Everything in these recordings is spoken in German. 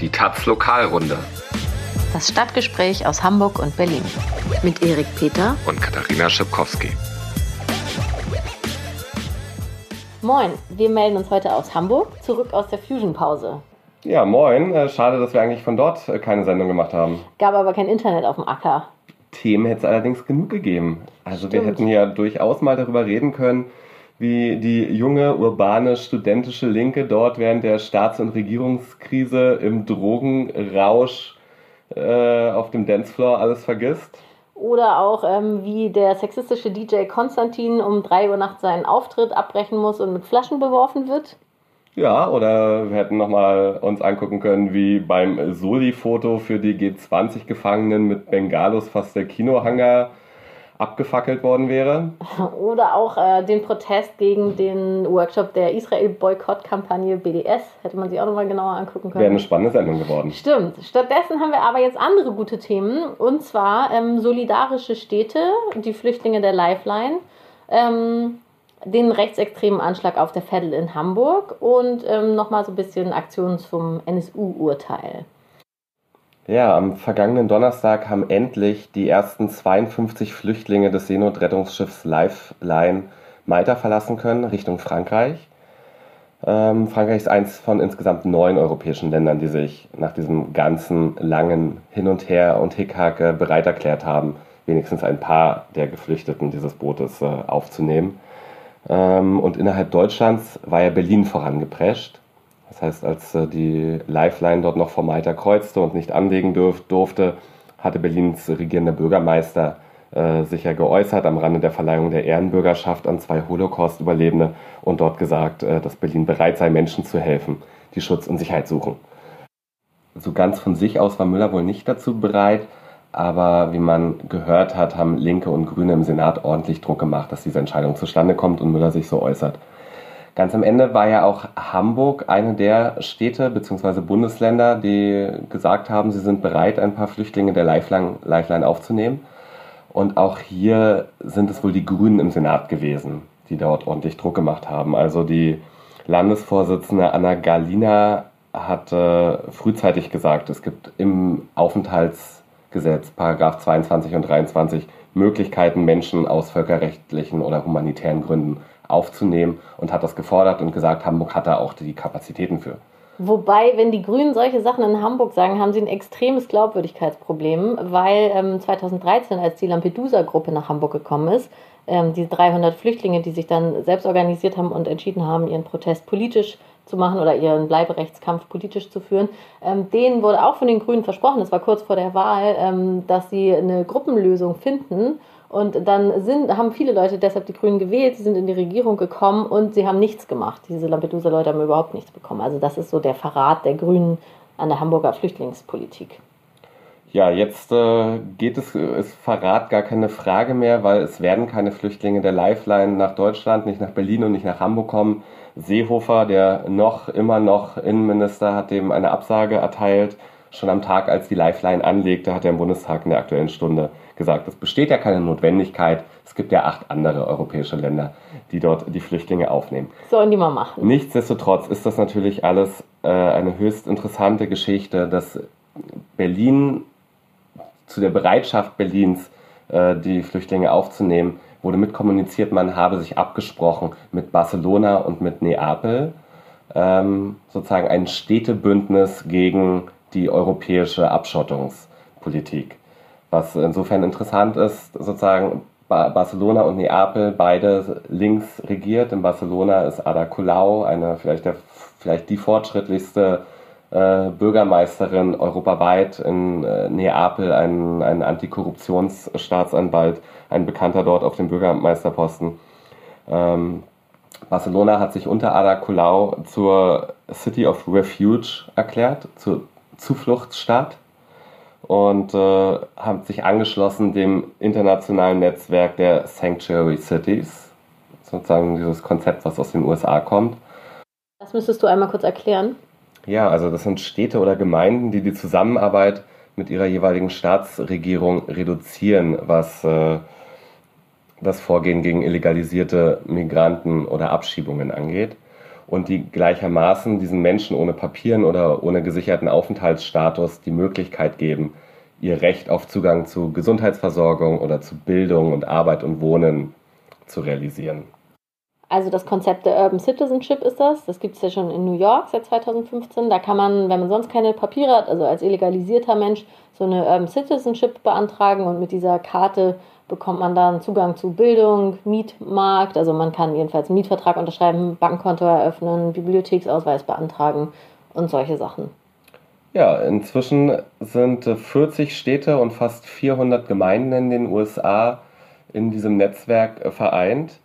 Die Taz Lokalrunde. Das Stadtgespräch aus Hamburg und Berlin. Mit Erik Peter und Katharina Schipkowski. Moin, wir melden uns heute aus Hamburg, zurück aus der Fusion-Pause. Ja, moin. Äh, schade, dass wir eigentlich von dort äh, keine Sendung gemacht haben. Gab aber kein Internet auf dem Acker. Themen hätte es allerdings genug gegeben. Also wir hätten ja durchaus mal darüber reden können, wie die junge, urbane, studentische Linke dort während der Staats- und Regierungskrise im Drogenrausch äh, auf dem Dancefloor alles vergisst. Oder auch, ähm, wie der sexistische DJ Konstantin um 3 Uhr nachts seinen Auftritt abbrechen muss und mit Flaschen beworfen wird. Ja, oder wir hätten nochmal uns angucken können, wie beim Soli-Foto für die G20-Gefangenen mit Bengalos fast der Kinohanger abgefackelt worden wäre. Oder auch äh, den Protest gegen den Workshop der Israel-Boykott-Kampagne BDS. Hätte man sich auch nochmal genauer angucken können. Wäre eine spannende Sendung geworden. Stimmt. Stattdessen haben wir aber jetzt andere gute Themen. Und zwar ähm, solidarische Städte, die Flüchtlinge der Lifeline. Ähm, den rechtsextremen Anschlag auf der Veddel in Hamburg und ähm, nochmal so ein bisschen Aktionen zum NSU-Urteil. Ja, am vergangenen Donnerstag haben endlich die ersten 52 Flüchtlinge des Seenotrettungsschiffs Lifeline Malta verlassen können, Richtung Frankreich. Ähm, Frankreich ist eins von insgesamt neun europäischen Ländern, die sich nach diesem ganzen langen Hin und Her und Hickhack bereit erklärt haben, wenigstens ein paar der Geflüchteten dieses Bootes äh, aufzunehmen. Ähm, und innerhalb Deutschlands war ja Berlin vorangeprescht. Das heißt, als äh, die Lifeline dort noch vor Malta kreuzte und nicht anlegen durfte, hatte Berlins regierender Bürgermeister äh, sich ja geäußert am Rande der Verleihung der Ehrenbürgerschaft an zwei Holocaust-Überlebende und dort gesagt, äh, dass Berlin bereit sei, Menschen zu helfen, die Schutz und Sicherheit suchen. So ganz von sich aus war Müller wohl nicht dazu bereit, aber wie man gehört hat, haben Linke und Grüne im Senat ordentlich Druck gemacht, dass diese Entscheidung zustande kommt und Müller sich so äußert. Ganz am Ende war ja auch Hamburg eine der Städte bzw. Bundesländer, die gesagt haben, sie sind bereit, ein paar Flüchtlinge der Lifeline, Lifeline aufzunehmen. Und auch hier sind es wohl die Grünen im Senat gewesen, die dort ordentlich Druck gemacht haben. Also die Landesvorsitzende Anna Galina hat äh, frühzeitig gesagt, es gibt im Aufenthaltsgesetz, Paragraph 22 und 23, Möglichkeiten, Menschen aus völkerrechtlichen oder humanitären Gründen aufzunehmen und hat das gefordert und gesagt, Hamburg hat da auch die Kapazitäten für. Wobei, wenn die Grünen solche Sachen in Hamburg sagen, haben sie ein extremes Glaubwürdigkeitsproblem, weil ähm, 2013, als die Lampedusa-Gruppe nach Hamburg gekommen ist, ähm, die 300 Flüchtlinge, die sich dann selbst organisiert haben und entschieden haben, ihren Protest politisch zu machen oder ihren Bleiberechtskampf politisch zu führen, ähm, denen wurde auch von den Grünen versprochen, das war kurz vor der Wahl, ähm, dass sie eine Gruppenlösung finden und dann sind, haben viele Leute deshalb die Grünen gewählt, sie sind in die Regierung gekommen und sie haben nichts gemacht. Diese Lampedusa-Leute haben überhaupt nichts bekommen. Also das ist so der Verrat der Grünen an der Hamburger Flüchtlingspolitik. Ja, jetzt äh, geht es, ist Verrat gar keine Frage mehr, weil es werden keine Flüchtlinge der Lifeline nach Deutschland, nicht nach Berlin und nicht nach Hamburg kommen. Seehofer, der noch, immer noch Innenminister, hat dem eine Absage erteilt. Schon am Tag, als die Lifeline anlegte, hat er im Bundestag in der Aktuellen Stunde gesagt, es besteht ja keine Notwendigkeit. Es gibt ja acht andere europäische Länder, die dort die Flüchtlinge aufnehmen. Sollen die mal machen. Nichtsdestotrotz ist das natürlich alles äh, eine höchst interessante Geschichte, dass Berlin zu der Bereitschaft Berlins, äh, die Flüchtlinge aufzunehmen, wurde mitkommuniziert, man habe sich abgesprochen mit Barcelona und mit Neapel, ähm, sozusagen ein Städtebündnis gegen die europäische Abschottungspolitik. Was insofern interessant ist, sozusagen Barcelona und Neapel beide links regiert. In Barcelona ist Ada Colau, eine vielleicht, der, vielleicht die fortschrittlichste äh, Bürgermeisterin europaweit. In äh, Neapel ein, ein Antikorruptionsstaatsanwalt, ein Bekannter dort auf dem Bürgermeisterposten. Ähm, Barcelona hat sich unter Ada Colau zur City of Refuge erklärt, zur Zufluchtsstaat und äh, haben sich angeschlossen dem internationalen Netzwerk der Sanctuary Cities, sozusagen dieses Konzept, was aus den USA kommt. Das müsstest du einmal kurz erklären. Ja, also das sind Städte oder Gemeinden, die die Zusammenarbeit mit ihrer jeweiligen Staatsregierung reduzieren, was äh, das Vorgehen gegen illegalisierte Migranten oder Abschiebungen angeht. Und die gleichermaßen diesen Menschen ohne Papieren oder ohne gesicherten Aufenthaltsstatus die Möglichkeit geben, ihr Recht auf Zugang zu Gesundheitsversorgung oder zu Bildung und Arbeit und Wohnen zu realisieren. Also das Konzept der Urban Citizenship ist das. Das gibt es ja schon in New York seit 2015. Da kann man, wenn man sonst keine Papiere hat, also als illegalisierter Mensch, so eine Urban Citizenship beantragen und mit dieser Karte bekommt man dann Zugang zu Bildung, Mietmarkt. Also man kann jedenfalls einen Mietvertrag unterschreiben, Bankkonto eröffnen, Bibliotheksausweis beantragen und solche Sachen. Ja, inzwischen sind 40 Städte und fast 400 Gemeinden in den USA in diesem Netzwerk vereint.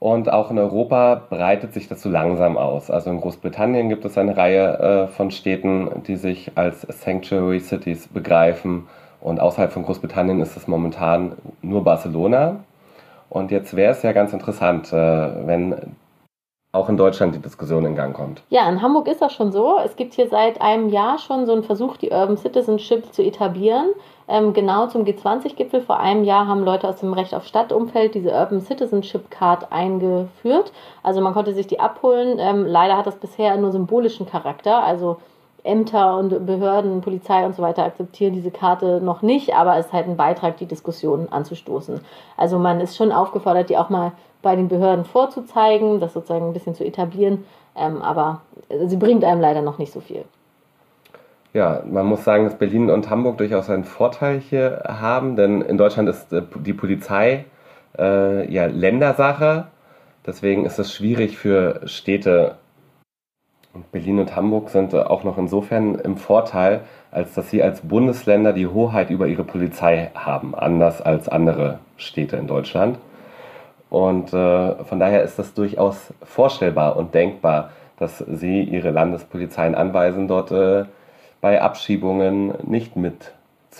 Und auch in Europa breitet sich das so langsam aus. Also in Großbritannien gibt es eine Reihe äh, von Städten, die sich als Sanctuary Cities begreifen. Und außerhalb von Großbritannien ist es momentan nur Barcelona. Und jetzt wäre es ja ganz interessant, äh, wenn auch in Deutschland die Diskussion in Gang kommt. Ja, in Hamburg ist das schon so. Es gibt hier seit einem Jahr schon so einen Versuch, die Urban Citizenship zu etablieren. Ähm, genau zum G20-Gipfel vor einem Jahr haben Leute aus dem Recht auf Stadtumfeld diese Urban Citizenship Card eingeführt. Also man konnte sich die abholen. Ähm, leider hat das bisher nur symbolischen Charakter. Also Ämter und Behörden, Polizei und so weiter akzeptieren diese Karte noch nicht, aber es ist halt ein Beitrag, die Diskussion anzustoßen. Also man ist schon aufgefordert, die auch mal bei den Behörden vorzuzeigen, das sozusagen ein bisschen zu etablieren, ähm, aber sie bringt einem leider noch nicht so viel. Ja, man muss sagen, dass Berlin und Hamburg durchaus einen Vorteil hier haben, denn in Deutschland ist äh, die Polizei äh, ja Ländersache. Deswegen ist es schwierig für Städte. Und Berlin und Hamburg sind auch noch insofern im Vorteil, als dass sie als Bundesländer die Hoheit über ihre Polizei haben, anders als andere Städte in Deutschland. Und äh, von daher ist das durchaus vorstellbar und denkbar, dass sie ihre Landespolizeien anweisen, dort äh, bei Abschiebungen nicht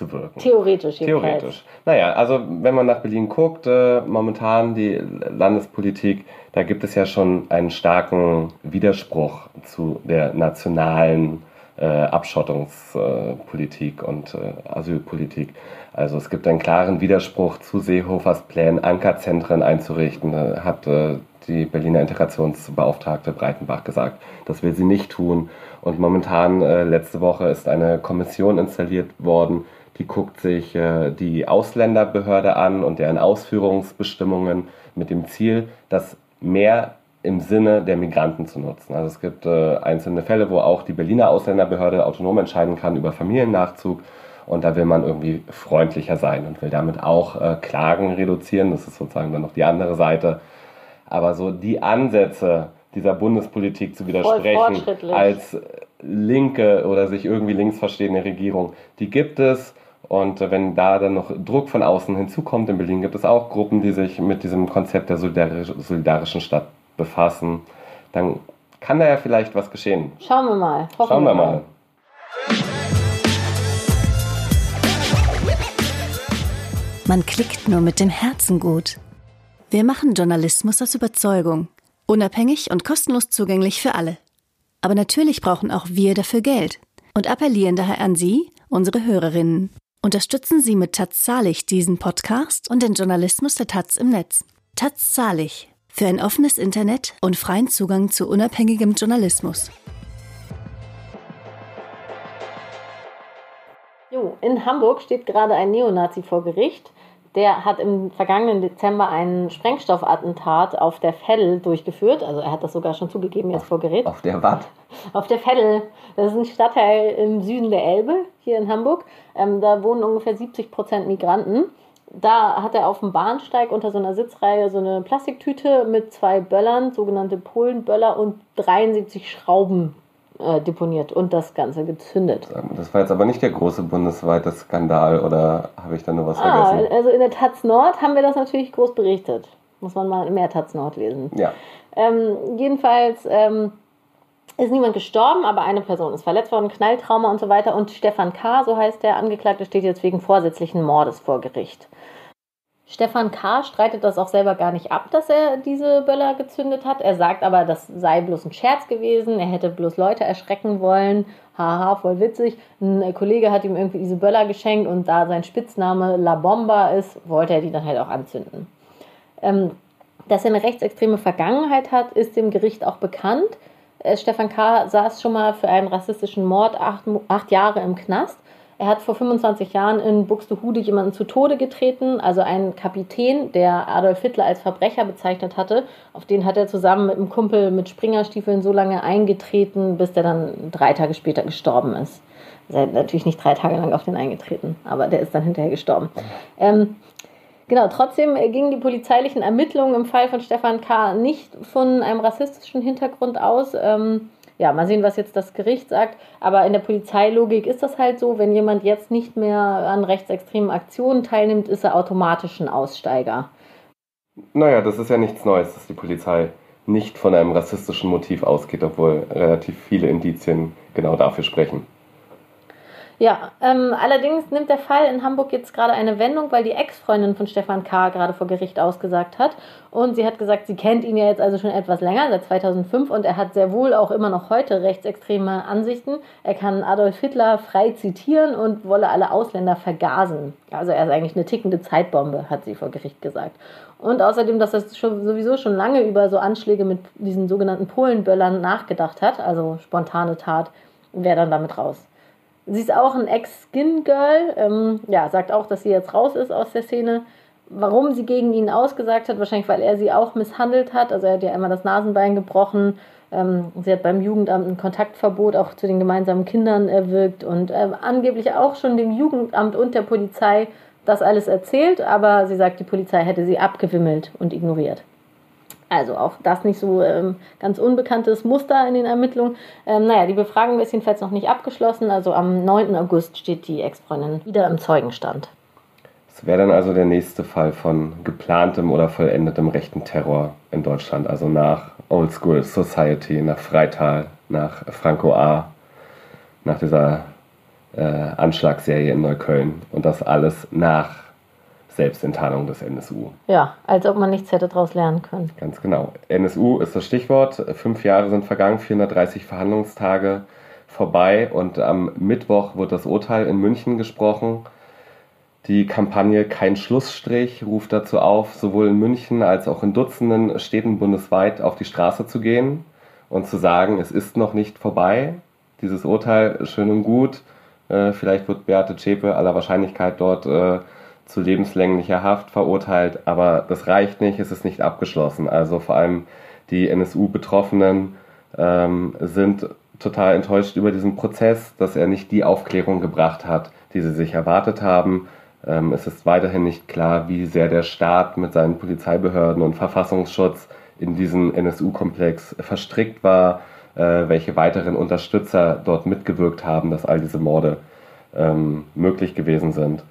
mitzuwirken. Theoretisch. Jedenfalls. Theoretisch. Naja, also wenn man nach Berlin guckt, äh, momentan die Landespolitik, da gibt es ja schon einen starken Widerspruch zu der nationalen äh, Abschottungspolitik und äh, Asylpolitik. Also es gibt einen klaren Widerspruch zu Seehofers Plänen, Ankerzentren einzurichten, da hat äh, die Berliner Integrationsbeauftragte Breitenbach gesagt. Das will sie nicht tun. Und momentan, äh, letzte Woche, ist eine Kommission installiert worden, die guckt sich äh, die Ausländerbehörde an und deren Ausführungsbestimmungen mit dem Ziel, das mehr im Sinne der Migranten zu nutzen. Also es gibt äh, einzelne Fälle, wo auch die Berliner Ausländerbehörde autonom entscheiden kann über Familiennachzug. Und da will man irgendwie freundlicher sein und will damit auch äh, Klagen reduzieren. Das ist sozusagen dann noch die andere Seite. Aber so die Ansätze dieser Bundespolitik zu widersprechen als linke oder sich irgendwie links verstehende Regierung, die gibt es. Und wenn da dann noch Druck von außen hinzukommt, in Berlin gibt es auch Gruppen, die sich mit diesem Konzept der solidarischen Stadt befassen, dann kann da ja vielleicht was geschehen. Schauen wir mal. Hoffen Schauen wir mal. mal. Man klickt nur mit dem Herzen gut. Wir machen Journalismus aus Überzeugung. Unabhängig und kostenlos zugänglich für alle. Aber natürlich brauchen auch wir dafür Geld und appellieren daher an Sie, unsere Hörerinnen. Unterstützen Sie mit Taz Zahlig diesen Podcast und den Journalismus der Taz im Netz. Taz Zahlig für ein offenes Internet und freien Zugang zu unabhängigem Journalismus. Jo, in Hamburg steht gerade ein Neonazi vor Gericht. Der hat im vergangenen Dezember ein Sprengstoffattentat auf der Veddel durchgeführt. Also er hat das sogar schon zugegeben jetzt vor Gericht. Auf der was? Auf der Veddel. Das ist ein Stadtteil im Süden der Elbe, hier in Hamburg. Ähm, da wohnen ungefähr 70 Prozent Migranten da hat er auf dem Bahnsteig unter so einer Sitzreihe so eine Plastiktüte mit zwei Böllern, sogenannte Polenböller und 73 Schrauben äh, deponiert und das Ganze gezündet. Das war jetzt aber nicht der große bundesweite Skandal oder habe ich da nur was ah, vergessen? Also in der Taz Nord haben wir das natürlich groß berichtet. Muss man mal mehr Taz Nord lesen. Ja. Ähm, jedenfalls ähm, ist niemand gestorben, aber eine Person ist verletzt worden, Knalltrauma und so weiter. Und Stefan K., so heißt der Angeklagte, steht jetzt wegen vorsätzlichen Mordes vor Gericht. Stefan K. streitet das auch selber gar nicht ab, dass er diese Böller gezündet hat. Er sagt aber, das sei bloß ein Scherz gewesen. Er hätte bloß Leute erschrecken wollen. Haha, voll witzig. Ein Kollege hat ihm irgendwie diese Böller geschenkt und da sein Spitzname La Bomba ist, wollte er die dann halt auch anzünden. Ähm, Dass er eine rechtsextreme Vergangenheit hat, ist dem Gericht auch bekannt. Äh, Stefan K. saß schon mal für einen rassistischen Mord acht, acht Jahre im Knast. Er hat vor 25 Jahren in Buxtehude jemanden zu Tode getreten, also einen Kapitän, der Adolf Hitler als Verbrecher bezeichnet hatte. Auf den hat er zusammen mit einem Kumpel mit Springerstiefeln so lange eingetreten, bis der dann drei Tage später gestorben ist. Also er hat natürlich nicht drei Tage lang auf den eingetreten, aber der ist dann hinterher gestorben. Ähm, Genau, trotzdem gingen die polizeilichen Ermittlungen im Fall von Stefan K. nicht von einem rassistischen Hintergrund aus. Ähm, ja, mal sehen, was jetzt das Gericht sagt. Aber in der Polizeilogik ist das halt so, wenn jemand jetzt nicht mehr an rechtsextremen Aktionen teilnimmt, ist er automatisch ein Aussteiger. Naja, das ist ja nichts Neues, dass die Polizei nicht von einem rassistischen Motiv ausgeht, obwohl relativ viele Indizien genau dafür sprechen. Ja, ähm, allerdings nimmt der Fall in Hamburg jetzt gerade eine Wendung, weil die Ex-Freundin von Stefan K. gerade vor Gericht ausgesagt hat. Und sie hat gesagt, sie kennt ihn ja jetzt also schon etwas länger, seit 2005, und er hat sehr wohl auch immer noch heute rechtsextreme Ansichten. Er kann Adolf Hitler frei zitieren und wolle alle Ausländer vergasen. Also er ist eigentlich eine tickende Zeitbombe, hat sie vor Gericht gesagt. Und außerdem, dass er sowieso schon lange über so Anschläge mit diesen sogenannten Polenböllern nachgedacht hat, also spontane Tat, wäre dann damit raus. Sie ist auch ein Ex-Skin-Girl, ähm, ja, sagt auch, dass sie jetzt raus ist aus der Szene. Warum sie gegen ihn ausgesagt hat, wahrscheinlich weil er sie auch misshandelt hat. Also er hat ja immer das Nasenbein gebrochen. Ähm, sie hat beim Jugendamt ein Kontaktverbot auch zu den gemeinsamen Kindern erwirkt und äh, angeblich auch schon dem Jugendamt und der Polizei das alles erzählt, aber sie sagt, die Polizei hätte sie abgewimmelt und ignoriert. Also auch das nicht so ähm, ganz unbekanntes Muster in den Ermittlungen. Ähm, naja, die Befragung ist jedenfalls noch nicht abgeschlossen. Also am 9. August steht die Ex-Freundin wieder im Zeugenstand. Das wäre dann also der nächste Fall von geplantem oder vollendetem rechten Terror in Deutschland. Also nach Old School Society, nach Freital, nach Franco A., nach dieser äh, Anschlagsserie in Neukölln. Und das alles nach Selbstenttarnung des NSU. Ja, als ob man nichts hätte daraus lernen können. Ganz genau. NSU ist das Stichwort. Fünf Jahre sind vergangen, 430 Verhandlungstage vorbei und am Mittwoch wird das Urteil in München gesprochen. Die Kampagne Kein Schlussstrich ruft dazu auf, sowohl in München als auch in Dutzenden Städten bundesweit auf die Straße zu gehen und zu sagen, es ist noch nicht vorbei. Dieses Urteil schön und gut. Äh, vielleicht wird Beate Zschäpe aller Wahrscheinlichkeit dort äh, zu lebenslänglicher Haft verurteilt, aber das reicht nicht, es ist nicht abgeschlossen. Also vor allem die NSU-Betroffenen ähm, sind total enttäuscht über diesen Prozess, dass er nicht die Aufklärung gebracht hat, die sie sich erwartet haben. Ähm, es ist weiterhin nicht klar, wie sehr der Staat mit seinen Polizeibehörden und Verfassungsschutz in diesen NSU-Komplex verstrickt war, äh, welche weiteren Unterstützer dort mitgewirkt haben, dass all diese Morde ähm, möglich gewesen sind.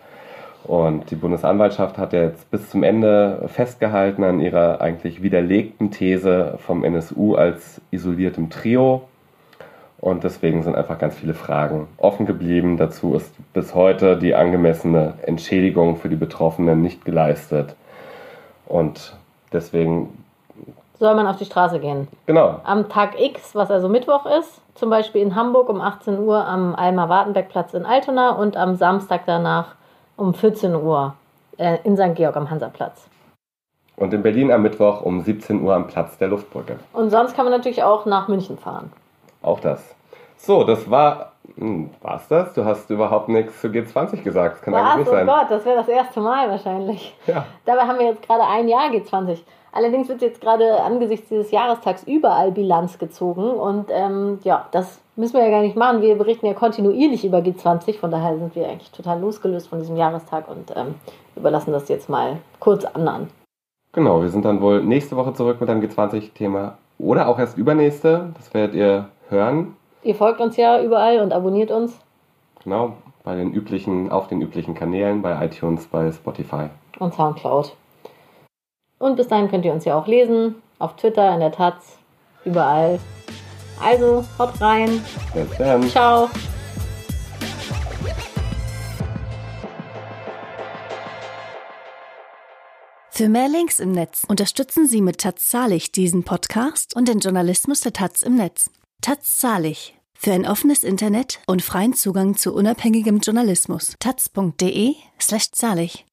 Und die Bundesanwaltschaft hat ja jetzt bis zum Ende festgehalten an ihrer eigentlich widerlegten These vom NSU als isoliertem Trio. Und deswegen sind einfach ganz viele Fragen offen geblieben. Dazu ist bis heute die angemessene Entschädigung für die Betroffenen nicht geleistet. Und deswegen soll man auf die Straße gehen. Genau. Am Tag X, was also Mittwoch ist, zum Beispiel in Hamburg um 18 Uhr am Alma-Wartenberg-Platz in Altona und am Samstag danach um 14 Uhr äh, in St. Georg am Hansaplatz. Und in Berlin am Mittwoch um 17 Uhr am Platz der Luftbrücke. Und sonst kann man natürlich auch nach München fahren. Auch das. So, das war. Hm, war's das? Du hast überhaupt nichts zu G20 gesagt. Das kann Was? eigentlich nicht sein. Oh Gott, das wäre das erste Mal wahrscheinlich. Ja. Dabei haben wir jetzt gerade ein Jahr G20. Allerdings wird jetzt gerade angesichts dieses Jahrestags überall Bilanz gezogen. Und ähm, ja, das müssen wir ja gar nicht machen. Wir berichten ja kontinuierlich über G20, von daher sind wir eigentlich total losgelöst von diesem Jahrestag und ähm, überlassen das jetzt mal kurz anderen. Genau, wir sind dann wohl nächste Woche zurück mit einem G20-Thema oder auch erst übernächste. Das werdet ihr hören. Ihr folgt uns ja überall und abonniert uns. Genau, bei den üblichen, auf den üblichen Kanälen, bei iTunes, bei Spotify. Und Soundcloud. Und bis dahin könnt ihr uns ja auch lesen, auf Twitter, in der Taz, überall. Also, haut rein. Bis dann. Ciao. Für mehr Links im Netz unterstützen Sie mit Taz Zahlig diesen Podcast und den Journalismus der Taz im Netz. Taz Zahlig. Für ein offenes Internet und freien Zugang zu unabhängigem Journalismus. taz.de slash zahlig.